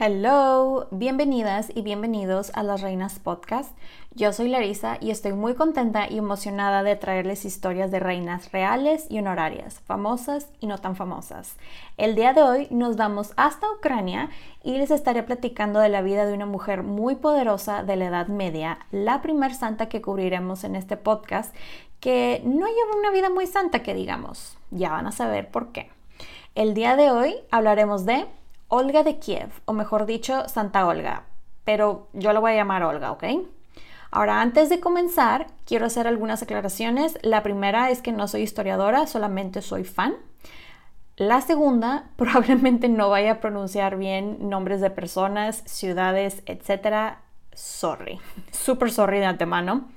Hello, bienvenidas y bienvenidos a Las Reinas Podcast. Yo soy Larisa y estoy muy contenta y emocionada de traerles historias de reinas reales y honorarias, famosas y no tan famosas. El día de hoy nos vamos hasta Ucrania y les estaré platicando de la vida de una mujer muy poderosa de la Edad Media, la primer santa que cubriremos en este podcast, que no lleva una vida muy santa que digamos. Ya van a saber por qué. El día de hoy hablaremos de Olga de Kiev, o mejor dicho, Santa Olga, pero yo la voy a llamar Olga, ¿ok? Ahora, antes de comenzar, quiero hacer algunas aclaraciones. La primera es que no soy historiadora, solamente soy fan. La segunda, probablemente no vaya a pronunciar bien nombres de personas, ciudades, etc. Sorry, super sorry de antemano.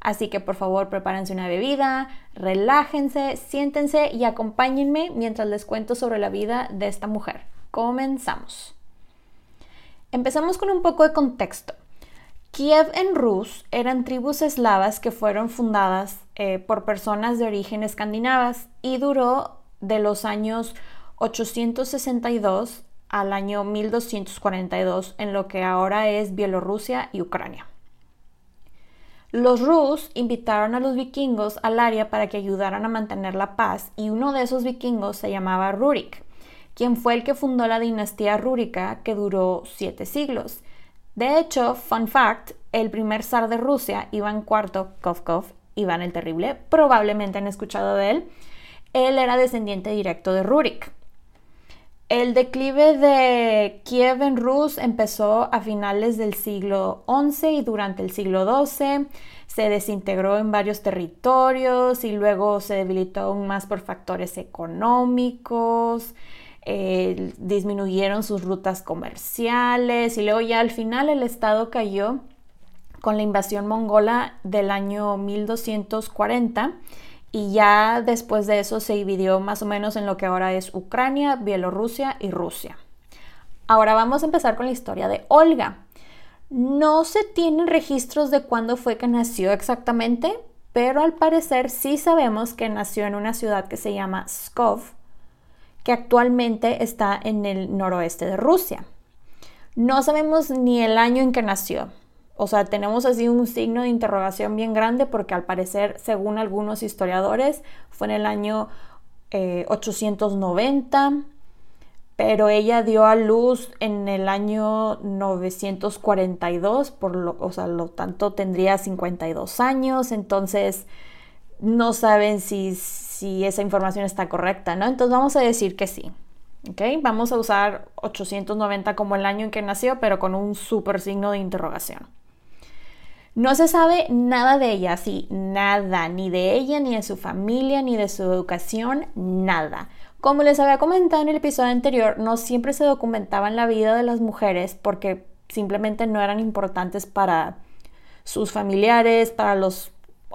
Así que por favor prepárense una bebida, relájense, siéntense y acompáñenme mientras les cuento sobre la vida de esta mujer. Comenzamos. Empezamos con un poco de contexto. Kiev en Rus eran tribus eslavas que fueron fundadas eh, por personas de origen escandinavas y duró de los años 862 al año 1242 en lo que ahora es Bielorrusia y Ucrania. Los Rus invitaron a los vikingos al área para que ayudaran a mantener la paz y uno de esos vikingos se llamaba Rurik quien fue el que fundó la dinastía rúrica que duró siete siglos. De hecho, fun fact, el primer zar de Rusia, Iván IV Kovkov, Iván el Terrible, probablemente han escuchado de él, él era descendiente directo de Rurik. El declive de Kiev en Rus empezó a finales del siglo XI y durante el siglo XII se desintegró en varios territorios y luego se debilitó aún más por factores económicos. Disminuyeron sus rutas comerciales y luego ya al final el estado cayó con la invasión mongola del año 1240 y ya después de eso se dividió más o menos en lo que ahora es Ucrania, Bielorrusia y Rusia. Ahora vamos a empezar con la historia de Olga. No se tienen registros de cuándo fue que nació exactamente, pero al parecer sí sabemos que nació en una ciudad que se llama Skov, actualmente está en el noroeste de Rusia. No sabemos ni el año en que nació. O sea, tenemos así un signo de interrogación bien grande porque al parecer, según algunos historiadores, fue en el año 890, eh, pero ella dio a luz en el año 942, por lo, o sea, lo tanto tendría 52 años, entonces no saben si, si esa información está correcta, ¿no? Entonces vamos a decir que sí. Vamos a usar 890 como el año en que nació, pero con un super signo de interrogación. No se sabe nada de ella, sí, nada, ni de ella, ni de su familia, ni de su educación, nada. Como les había comentado en el episodio anterior, no siempre se documentaban la vida de las mujeres porque simplemente no eran importantes para sus familiares, para los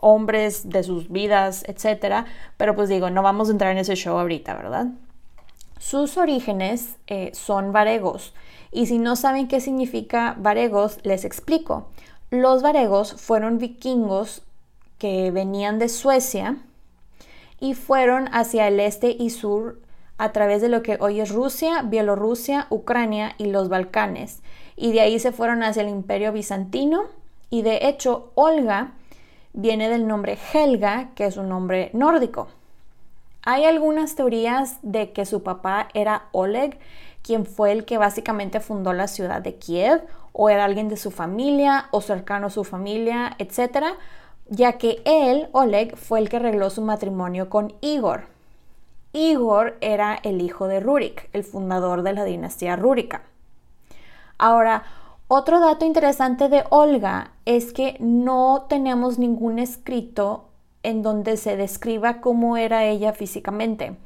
hombres de sus vidas, etcétera. Pero pues digo, no vamos a entrar en ese show ahorita, ¿verdad? Sus orígenes eh, son varegos y si no saben qué significa varegos, les explico. Los varegos fueron vikingos que venían de Suecia y fueron hacia el este y sur a través de lo que hoy es Rusia, Bielorrusia, Ucrania y los Balcanes. Y de ahí se fueron hacia el imperio bizantino y de hecho Olga viene del nombre Helga, que es un nombre nórdico. Hay algunas teorías de que su papá era Oleg, quien fue el que básicamente fundó la ciudad de Kiev, o era alguien de su familia o cercano a su familia, etc., ya que él, Oleg, fue el que arregló su matrimonio con Igor. Igor era el hijo de Rurik, el fundador de la dinastía Rúrica. Ahora, otro dato interesante de Olga es que no tenemos ningún escrito en donde se describa cómo era ella físicamente.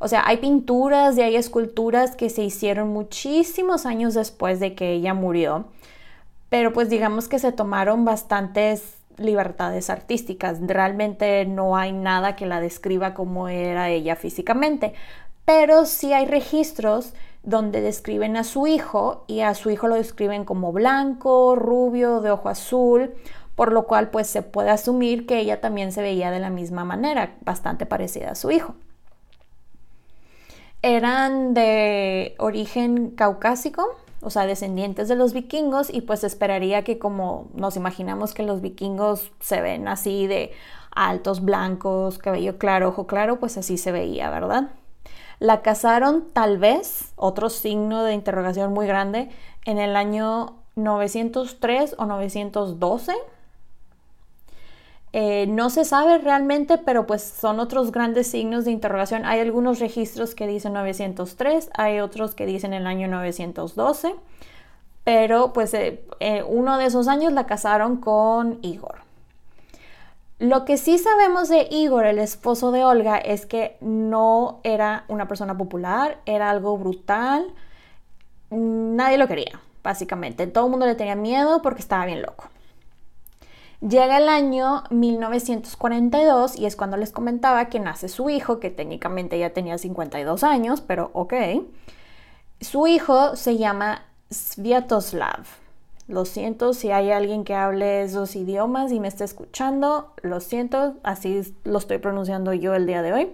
O sea, hay pinturas y hay esculturas que se hicieron muchísimos años después de que ella murió, pero pues digamos que se tomaron bastantes libertades artísticas. Realmente no hay nada que la describa como era ella físicamente, pero sí hay registros donde describen a su hijo y a su hijo lo describen como blanco, rubio, de ojo azul, por lo cual pues se puede asumir que ella también se veía de la misma manera, bastante parecida a su hijo. Eran de origen caucásico, o sea, descendientes de los vikingos y pues esperaría que como nos imaginamos que los vikingos se ven así de altos, blancos, cabello claro, ojo claro, pues así se veía, ¿verdad? La casaron tal vez, otro signo de interrogación muy grande, en el año 903 o 912. Eh, no se sabe realmente, pero pues son otros grandes signos de interrogación. Hay algunos registros que dicen 903, hay otros que dicen el año 912, pero pues eh, eh, uno de esos años la casaron con Igor. Lo que sí sabemos de Igor, el esposo de Olga, es que no era una persona popular, era algo brutal. Nadie lo quería, básicamente. Todo el mundo le tenía miedo porque estaba bien loco. Llega el año 1942 y es cuando les comentaba que nace su hijo, que técnicamente ya tenía 52 años, pero ok. Su hijo se llama Sviatoslav. Lo siento si hay alguien que hable esos idiomas y me está escuchando. Lo siento, así lo estoy pronunciando yo el día de hoy.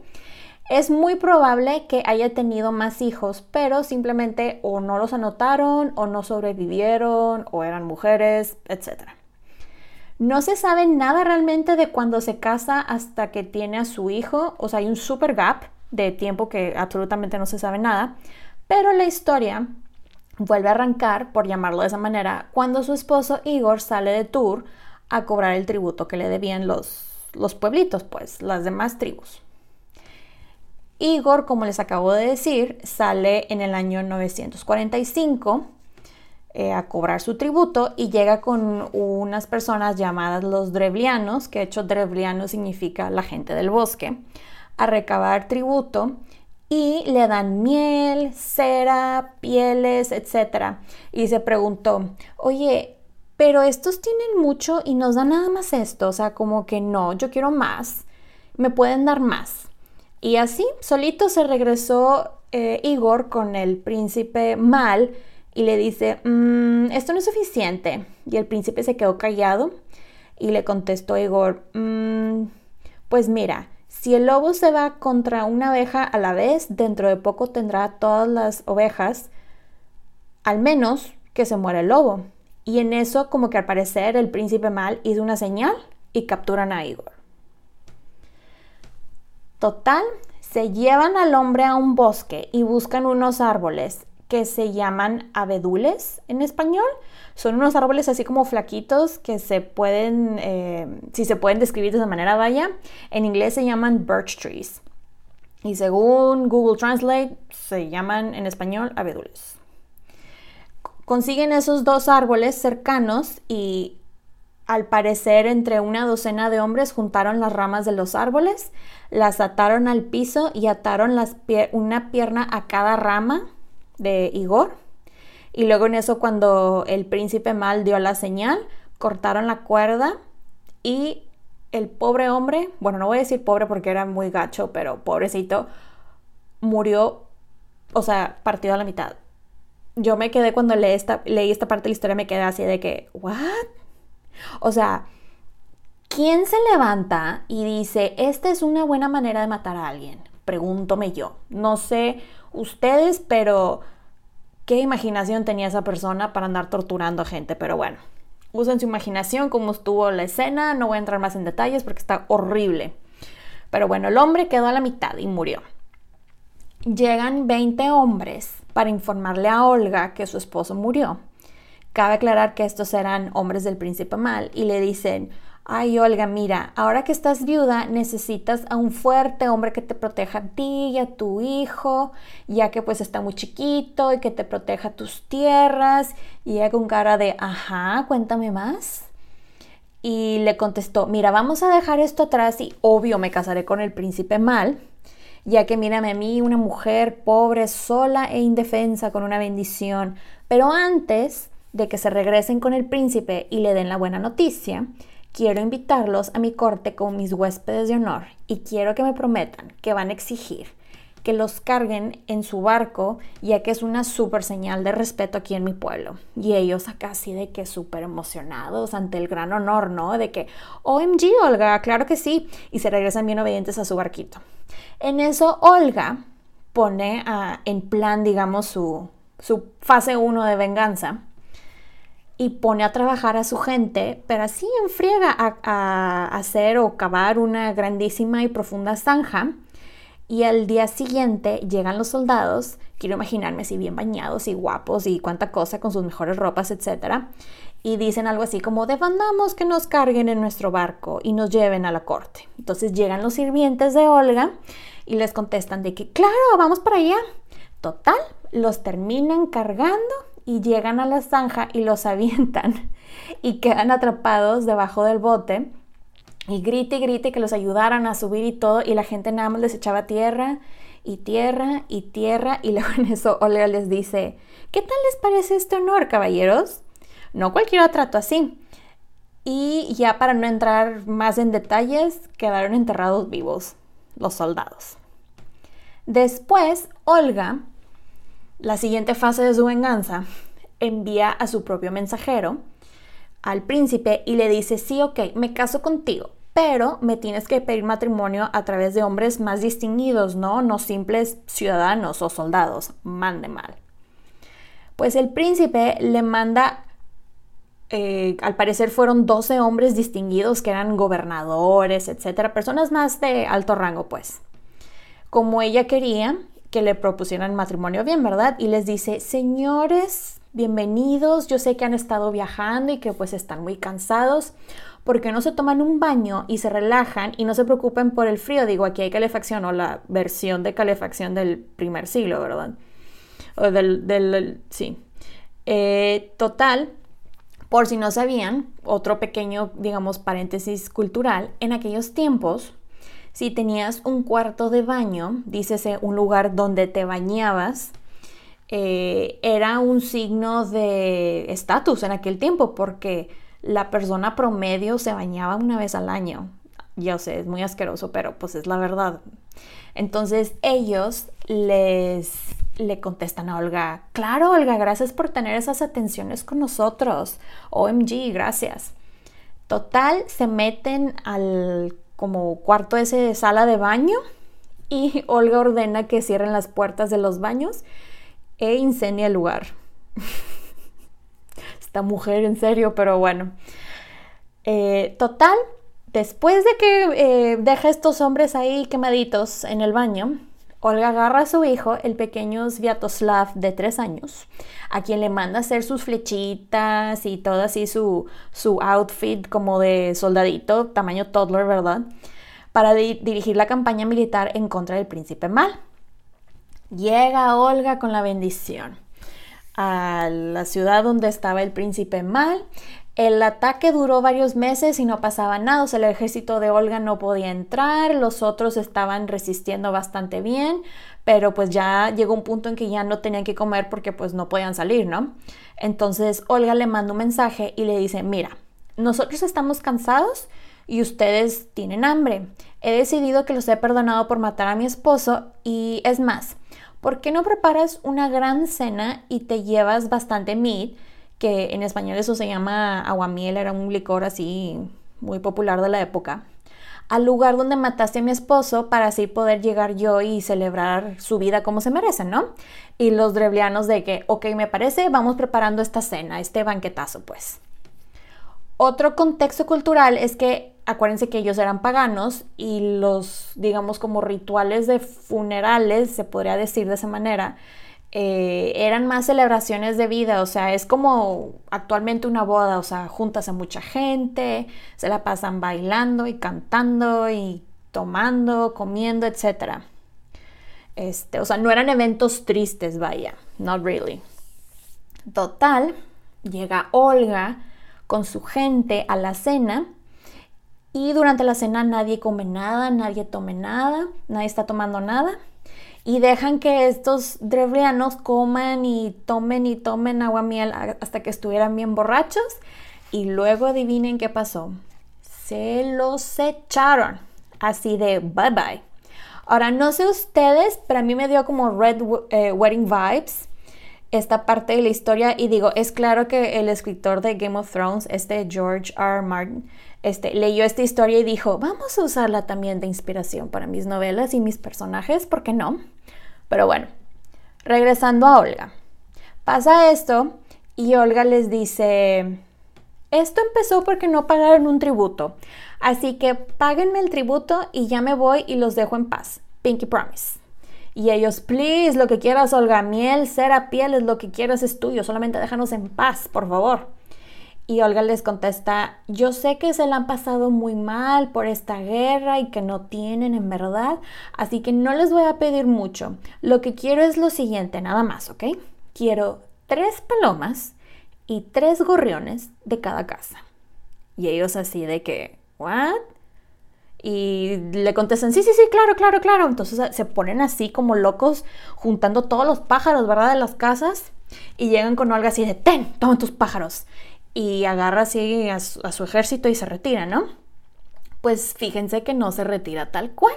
Es muy probable que haya tenido más hijos, pero simplemente o no los anotaron, o no sobrevivieron, o eran mujeres, etc. No se sabe nada realmente de cuando se casa hasta que tiene a su hijo, o sea, hay un super gap de tiempo que absolutamente no se sabe nada, pero la historia vuelve a arrancar, por llamarlo de esa manera, cuando su esposo Igor sale de tour a cobrar el tributo que le debían los, los pueblitos, pues, las demás tribus. Igor, como les acabo de decir, sale en el año 945 eh, a cobrar su tributo y llega con unas personas llamadas los Drevlianos, que de hecho Drevliano significa la gente del bosque, a recabar tributo y le dan miel, cera, pieles, etc. Y se preguntó, oye, pero estos tienen mucho y nos dan nada más esto, o sea, como que no, yo quiero más, me pueden dar más. Y así, solito se regresó eh, Igor con el príncipe Mal y le dice, mm, esto no es suficiente. Y el príncipe se quedó callado y le contestó Igor, mm, pues mira, si el lobo se va contra una abeja a la vez, dentro de poco tendrá todas las ovejas, al menos que se muera el lobo. Y en eso, como que al parecer, el príncipe mal hizo una señal y capturan a Igor. Total, se llevan al hombre a un bosque y buscan unos árboles que se llaman abedules en español. Son unos árboles así como flaquitos que se pueden, eh, si se pueden describir de esa manera, vaya. En inglés se llaman birch trees. Y según Google Translate, se llaman en español abedules. Consiguen esos dos árboles cercanos y al parecer entre una docena de hombres juntaron las ramas de los árboles, las ataron al piso y ataron una pierna a cada rama de Igor. Y luego en eso cuando el príncipe mal dio la señal, cortaron la cuerda y el pobre hombre, bueno, no voy a decir pobre porque era muy gacho, pero pobrecito, murió o sea, partido a la mitad. Yo me quedé cuando leí esta, leí esta parte de la historia, me quedé así de que, ¿what? O sea, ¿quién se levanta y dice, esta es una buena manera de matar a alguien? Pregúntome yo. No sé ustedes, pero qué imaginación tenía esa persona para andar torturando a gente, pero bueno. Usen su imaginación cómo estuvo la escena, no voy a entrar más en detalles porque está horrible. Pero bueno, el hombre quedó a la mitad y murió. Llegan 20 hombres para informarle a Olga que su esposo murió. Cabe aclarar que estos eran hombres del príncipe mal y le dicen, ay Olga, mira, ahora que estás viuda necesitas a un fuerte hombre que te proteja a ti y a tu hijo, ya que pues está muy chiquito y que te proteja tus tierras. Y ella con cara de, ajá, cuéntame más. Y le contestó, mira, vamos a dejar esto atrás y obvio me casaré con el príncipe mal, ya que mírame a mí, una mujer pobre, sola e indefensa, con una bendición. Pero antes de que se regresen con el príncipe y le den la buena noticia, quiero invitarlos a mi corte como mis huéspedes de honor y quiero que me prometan que van a exigir que los carguen en su barco, ya que es una súper señal de respeto aquí en mi pueblo. Y ellos acá así de que súper emocionados ante el gran honor, ¿no? De que, OMG, Olga, claro que sí. Y se regresan bien obedientes a su barquito. En eso, Olga pone en plan, digamos, su, su fase 1 de venganza y pone a trabajar a su gente, pero así enfriega a, hacer o cavar una grandísima y profunda zanja. Y al día siguiente llegan los soldados, quiero imaginarme si bien bañados y guapos y cuánta cosa con sus mejores ropas, etc. Y dicen algo así como, demandamos que nos carguen en nuestro barco y nos lleven a la corte. Entonces llegan los sirvientes de Olga y les contestan de que, claro, vamos para allá. Total, los terminan cargando y llegan a la zanja y los avientan y quedan atrapados debajo del bote y grite y grite que los ayudaran a subir y todo y la gente nada más les echaba tierra y tierra y tierra y luego en eso Olga les dice, ¿qué tal les parece este honor, caballeros? No cualquiera trato así. Y ya para no entrar más en detalles, quedaron enterrados vivos los soldados. Después, Olga la siguiente fase de su venganza envía a su propio mensajero al príncipe y le dice, sí, ok, me caso contigo, pero me tienes que pedir matrimonio a través de hombres más distinguidos, ¿no? No simples ciudadanos o soldados, mande mal. Pues el príncipe le manda, eh, al parecer fueron 12 hombres distinguidos que eran gobernadores, etcétera, personas más de alto rango, pues. Como ella quería, que le propusieran matrimonio bien, ¿verdad? Y les dice, señores, bienvenidos, yo sé que han estado viajando y que pues están muy cansados, porque no se toman un baño y se relajan y no se preocupen por el frío? Digo, aquí hay calefacción o la versión de calefacción del primer siglo, ¿verdad? O del, del sí. Eh, total, por si no sabían, otro pequeño, digamos, paréntesis cultural, en aquellos tiempos si tenías un cuarto de baño, dícese un lugar donde te bañabas, eh, era un signo de estatus en aquel tiempo porque la persona promedio se bañaba una vez al año. Yo sé, es muy asqueroso, pero pues es la verdad. Entonces ellos les le contestan a Olga, claro Olga, gracias por tener esas atenciones con nosotros. OMG, gracias. Total, se meten al como cuarto ese de sala de baño y Olga ordena que cierren las puertas de los baños e incendia el lugar. Esta mujer en serio, pero bueno. Eh, total, después de que eh, deja estos hombres ahí quemaditos en el baño, Olga agarra a su hijo, el pequeño Sviatoslav de tres años, a quien le manda hacer sus flechitas y todo así su, su outfit como de soldadito, tamaño toddler, ¿verdad? Para dirigir la campaña militar en contra del príncipe mal. Llega Olga con la bendición a la ciudad donde estaba el príncipe mal el ataque duró varios meses y no pasaba nada, o sea, el ejército de Olga no podía entrar, los otros estaban resistiendo bastante bien, pero pues ya llegó un punto en que ya no tenían que comer porque pues no podían salir, ¿no? Entonces Olga le manda un mensaje y le dice, mira, nosotros estamos cansados y ustedes tienen hambre. He decidido que los he perdonado por matar a mi esposo y es más, ¿por qué no preparas una gran cena y te llevas bastante meat? Que en español eso se llama aguamiel, era un licor así muy popular de la época al lugar donde mataste a mi esposo para así poder llegar yo y celebrar su vida como se merece, ¿no? Y los drevlianos de que, ok, me parece, vamos preparando esta cena, este banquetazo, pues. Otro contexto cultural es que acuérdense que ellos eran paganos y los, digamos, como rituales de funerales, se podría decir de esa manera, eh, eran más celebraciones de vida, o sea, es como actualmente una boda, o sea, juntas a mucha gente, se la pasan bailando y cantando y tomando, comiendo, etc. Este, o sea, no eran eventos tristes, vaya, not really. Total, llega Olga con su gente a la cena y durante la cena nadie come nada, nadie tome nada, nadie está tomando nada y dejan que estos drevlianos coman y tomen y tomen agua miel hasta que estuvieran bien borrachos y luego adivinen qué pasó. Se los echaron, así de bye bye. Ahora, no sé ustedes, pero a mí me dio como Red eh, Wedding vibes esta parte de la historia y digo, es claro que el escritor de Game of Thrones, este George R. Martin, este, leyó esta historia y dijo, vamos a usarla también de inspiración para mis novelas y mis personajes, ¿por qué no? Pero bueno, regresando a Olga. Pasa esto y Olga les dice, esto empezó porque no pagaron un tributo, así que páguenme el tributo y ya me voy y los dejo en paz. Pinky Promise. Y ellos, please, lo que quieras, Olga, miel, cera, pieles, lo que quieras es tuyo, solamente déjanos en paz, por favor. Y Olga les contesta, yo sé que se la han pasado muy mal por esta guerra y que no tienen en verdad, así que no les voy a pedir mucho. Lo que quiero es lo siguiente, nada más, ¿ok? Quiero tres palomas y tres gorriones de cada casa. Y ellos así de que, ¿what? Y le contestan, sí, sí, sí, claro, claro, claro. Entonces se ponen así como locos juntando todos los pájaros, ¿verdad? De las casas. Y llegan con Olga así de, ten, toma tus pájaros y agarra así a su, ejército y se retira, ¿no? Pues fíjense que no se retira tal cual.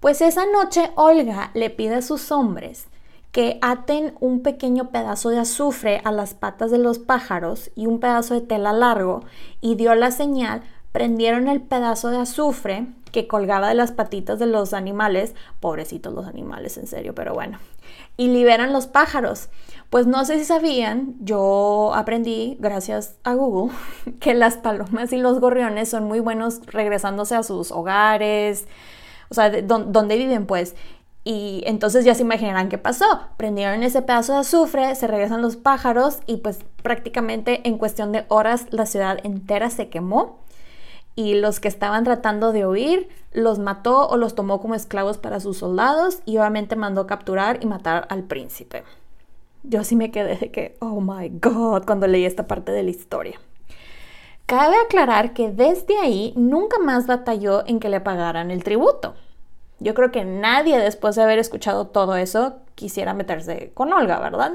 Pues esa noche Olga le pide a sus hombres que aten un pequeño pedazo de azufre a las patas de los pájaros y un pedazo de tela largo y dio la señal, prendieron el pedazo de azufre que colgaba de las patitas de los animales, pobrecitos los animales en serio, pero bueno, y liberan los pájaros. Pues no sé si sabían, yo aprendí, gracias a Google, que las palomas y los gorriones son muy buenos regresándose a sus hogares, o sea, donde viven pues. Y entonces ya se imaginarán qué pasó. Prendieron ese pedazo de azufre, se regresan los pájaros y pues prácticamente en cuestión de horas la ciudad entera se quemó. Y los que estaban tratando de huir los mató o los tomó como esclavos para sus soldados y obviamente mandó capturar y matar al príncipe yo sí me quedé de que, oh my god, cuando leí esta parte de la historia. Cabe aclarar que desde ahí nunca más batalló en que le pagaran el tributo. Yo creo que nadie después de haber escuchado todo eso quisiera meterse con Olga, ¿verdad?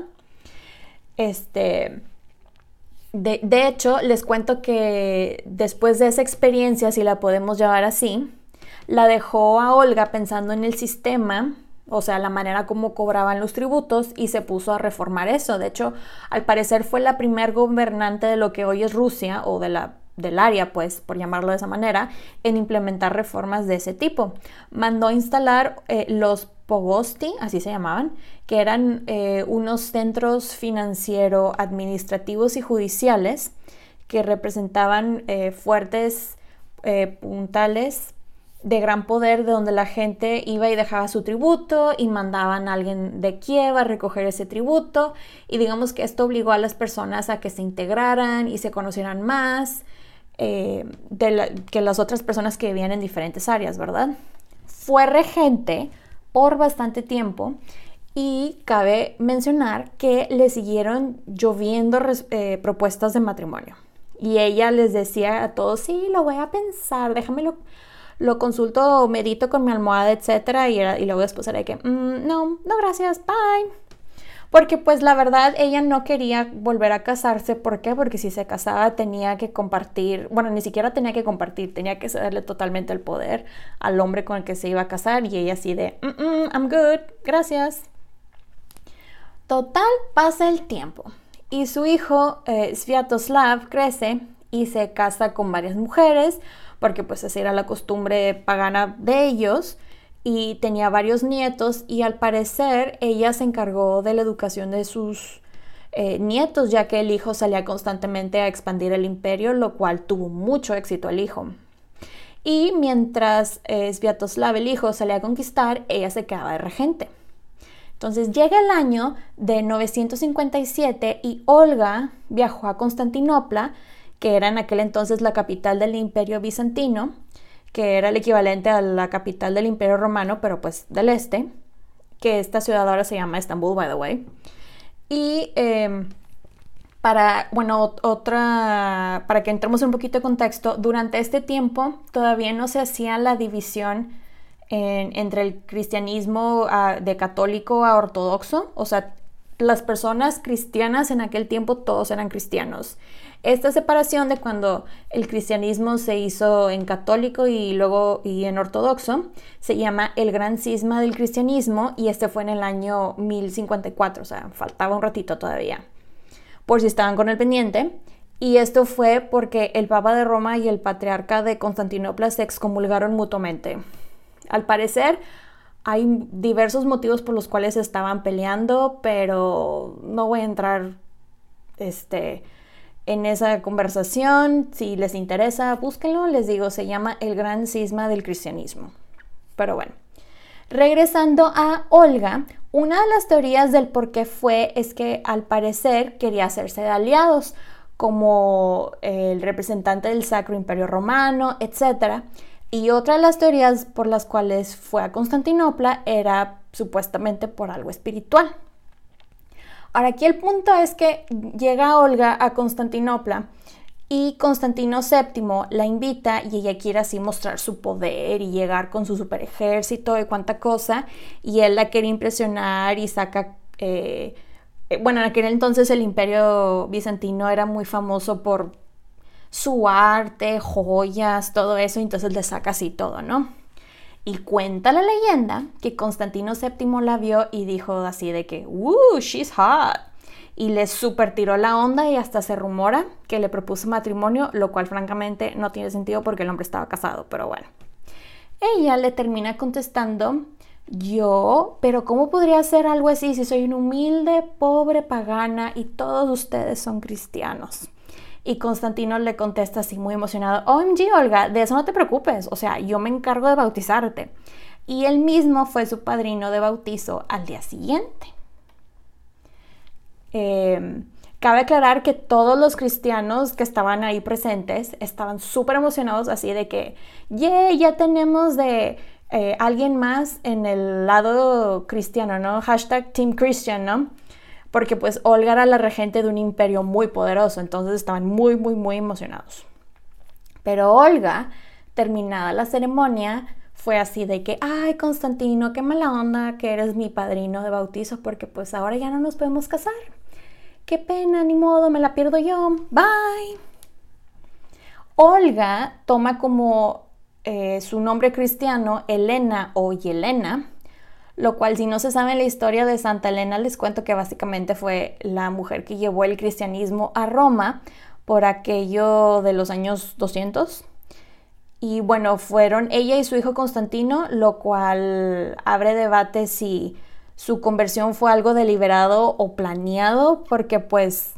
Este, de, de, hecho, les cuento que después de esa experiencia, si la podemos llamar así, la dejó a Olga pensando en el sistema o sea, la manera como cobraban los tributos y se puso a reformar eso. De hecho, al parecer fue la primer gobernante de lo que hoy es Rusia o de la del área, pues, por llamarlo de esa manera, en implementar reformas de ese tipo. Mandó instalar eh, los Pogosti, así se llamaban, que eran eh, unos centros financiero, administrativos y judiciales que representaban eh, fuertes puntales de gran poder de donde la gente iba y dejaba su tributo y mandaban a alguien de Kiev a recoger ese tributo y digamos que esto obligó a las personas a que se integraran y se conocieran más eh, que las otras personas que vivían en diferentes áreas, ¿verdad? Fue regente por bastante tiempo y cabe mencionar que le siguieron lloviendo eh, propuestas de matrimonio. Y ella les decía a todos, sí, lo voy a pensar, déjamelo lo consulto, medito con mi almohada, y, y luego después era de que, mm, no, no, gracias, bye. Porque pues la verdad ella no quería volver a casarse. ¿Por qué? Porque si se casaba tenía que compartir, bueno, ni siquiera tenía que compartir, tenía que cederle totalmente el poder al hombre con el que se iba a casar y ella así de, mm, mm, I'm good, gracias. Total, pasa el tiempo y su hijo eh, Sviatoslav crece y se casa con varias mujeres, porque pues esa era la costumbre pagana de ellos, y tenía varios nietos y al parecer ella se encargó de la educación de sus eh, nietos, ya que el hijo salía constantemente a expandir el imperio, lo cual tuvo mucho éxito el hijo. Y mientras eh, Sviatoslav, el hijo, salía a conquistar, ella se quedaba de regente. Entonces llega el año de 957 y Olga viajó a Constantinopla que era en aquel entonces la capital del imperio bizantino, que era el equivalente a la capital del imperio romano, pero pues del este, que esta ciudad ahora se llama Estambul, by the way. Y em, para, bueno, otra, para que entremos en un poquito de contexto, durante este tiempo todavía no se hacía la división entre el cristianismo ah, de católico a ortodoxo, o sea, las personas cristianas en aquel tiempo todos eran cristianos. Esta separación de cuando el cristianismo se hizo en católico y luego y en ortodoxo se llama el gran cisma del cristianismo y este fue en el año 1054, o sea, faltaba un ratito todavía, por si estaban con el pendiente. Y esto fue porque el Papa de Roma y el Patriarca de Constantinopla se excomulgaron mutuamente. Al parecer, hay diversos motivos por los cuales estaban peleando, pero no voy a entrar este, en esa conversación. Si les interesa, búsquenlo. Les digo, se llama El Gran Cisma del Cristianismo. Pero bueno, regresando a Olga, una de las teorías del por qué fue es que al parecer quería hacerse de aliados como el representante del Sacro Imperio Romano, etc. Y otra de las teorías por las cuales fue a Constantinopla era supuestamente por algo espiritual. Ahora aquí el punto es que llega Olga a Constantinopla y Constantino VII la invita y ella quiere así mostrar su poder y llegar con su super ejército y cuánta cosa y él la quiere impresionar y saca... Eh, eh, bueno, en aquel entonces el imperio bizantino era muy famoso por su arte, joyas, todo eso, entonces le saca así todo, ¿no? Y cuenta la leyenda que Constantino VII la vio y dijo así de que, ¡Uh, she's hot! Y le super tiró la onda y hasta se rumora que le propuso matrimonio, lo cual francamente no tiene sentido porque el hombre estaba casado, pero bueno. Ella le termina contestando, yo, pero ¿cómo podría hacer algo así si soy una humilde, pobre pagana y todos ustedes son cristianos? Y Constantino le contesta así muy emocionado, OMG Olga, de eso no te preocupes, o sea, yo me encargo de bautizarte. Y él mismo fue su padrino de bautizo al día siguiente. Em, cabe aclarar que todos los cristianos que estaban ahí presentes estaban súper emocionados así de que, yeah, ya tenemos de eh, alguien más en el lado cristiano, ¿no? Hashtag Team Christian, ¿no? Porque pues Olga era la regente de un imperio muy poderoso, entonces estaban muy, muy, muy emocionados. Pero Olga, terminada la ceremonia, fue así de que, ay, Constantino, qué mala onda que eres mi padrino de bautizo, porque pues ahora ya no nos podemos casar. Qué pena, ni modo, me la pierdo yo. Bye. Olga toma como eh, su nombre cristiano Elena o Yelena, lo cual si no se sabe la historia de Santa Elena, les cuento que básicamente fue la mujer que llevó el cristianismo a Roma por aquello de los años 200. Y bueno, fueron ella y su hijo Constantino, lo cual abre debate si su conversión fue algo deliberado o planeado, porque pues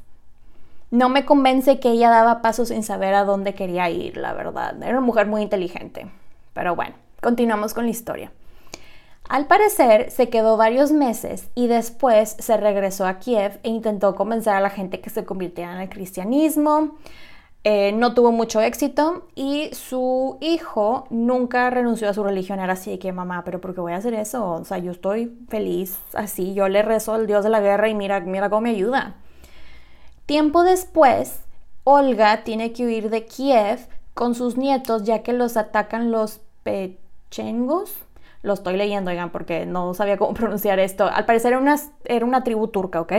no me convence que ella daba pasos sin saber a dónde quería ir, la verdad. Era una mujer muy inteligente. Pero bueno, continuamos con la historia. Al parecer se quedó varios meses y después se regresó a Kiev e intentó convencer a la gente que se convirtiera en el cristianismo. Eh, no tuvo mucho éxito y su hijo nunca renunció a su religión. Era así que, mamá, pero ¿por qué voy a hacer eso? O sea, yo estoy feliz así, yo le rezo al Dios de la guerra y mira, mira cómo me ayuda. Tiempo después, Olga tiene que huir de Kiev con sus nietos ya que los atacan los pechengos lo estoy leyendo, oigan, porque no sabía cómo pronunciar esto. Al parecer era una, era una tribu turca, ¿ok?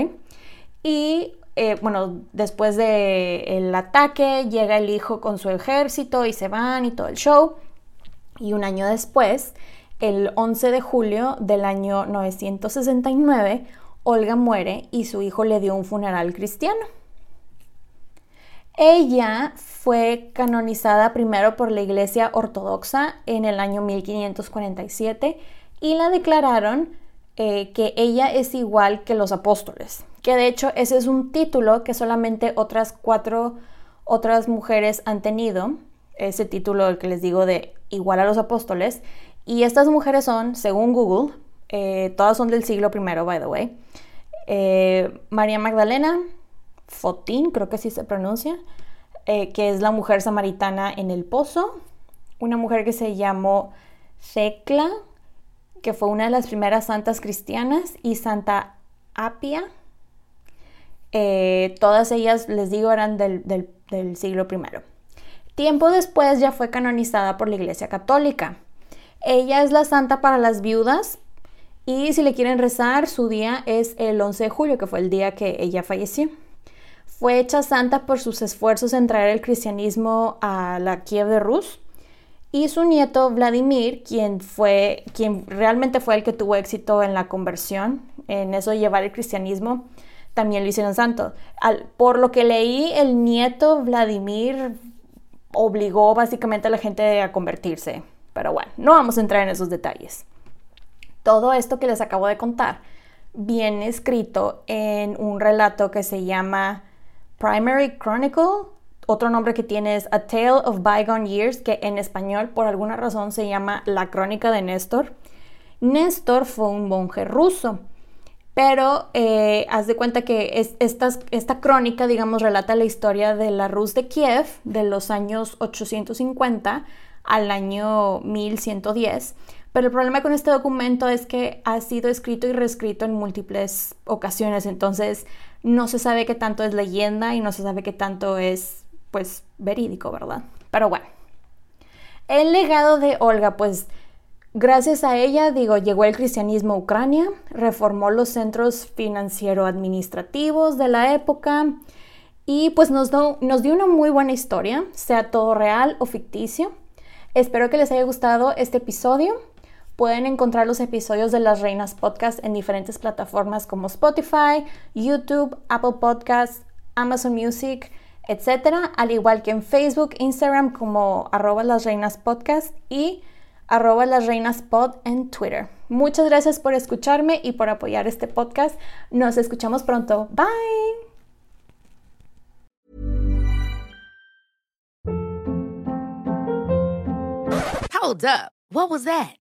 Y eh, bueno, después del ataque llega el hijo con su ejército y se van y todo el show. Y un año después, el 11 de julio del año 969, Olga muere y su hijo le dio un funeral cristiano. Ella fue canonizada primero por la Iglesia Ortodoxa en el año 1547 y la declararon eh, que ella es igual que los apóstoles, que de hecho ese es un título que solamente otras cuatro otras mujeres han tenido, ese título que les digo de igual a los apóstoles, y estas mujeres son, según Google, eh, todas son del siglo I, by the way, eh, María Magdalena, Fotín, creo que así se pronuncia, eh, que es la mujer samaritana en el pozo, una mujer que se llamó Thecla, que fue una de las primeras santas cristianas, y Santa Apia. Eh, todas ellas, les digo, eran del, siglo I. Tiempo después ya fue canonizada por la Iglesia Católica. Ella es la santa para las viudas y si le quieren rezar, su día es el 11 de julio, que fue el día que ella falleció. Fue hecha santa por sus esfuerzos en traer el cristianismo a la Kiev de Rus. Y su nieto Vladimir, quien, fue, quien realmente fue el que tuvo éxito en la conversión, en eso de llevar el cristianismo, también lo hicieron santo. por lo que leí, el nieto Vladimir obligó básicamente a la gente a convertirse. Pero bueno, no vamos a entrar en esos detalles. Todo esto que les acabo de contar viene escrito en un relato que se llama Primary Chronicle, otro nombre que tiene es A Tale of Bygone Years, que en español por alguna razón se llama La Crónica de Néstor. Néstor fue un monje ruso, pero eh, haz de cuenta que esta, esta, crónica, digamos, relata la historia de la Rus de Kiev de los años 850 al año 1110. Pero el problema con este documento es que ha sido escrito y reescrito en múltiples ocasiones, entonces no se sabe qué tanto es leyenda y no se sabe qué tanto es, pues, verídico, ¿verdad? Pero bueno, el legado de Olga, pues, gracias a ella, digo, llegó el cristianismo a Ucrania, reformó los centros financiero-administrativos de la época y pues nos, nos dio una muy buena historia, sea todo real o ficticio. Espero que les haya gustado este episodio. Pueden encontrar los episodios de Las Reinas Podcast en diferentes plataformas como Spotify, YouTube, Apple Podcasts, Amazon Music, etc. Al igual que en Facebook, Instagram como arroba las reinas podcast y arroba las reinas pod en Twitter. Muchas gracias por escucharme y por apoyar este podcast. Nos escuchamos pronto. Bye. Hold up. What was that?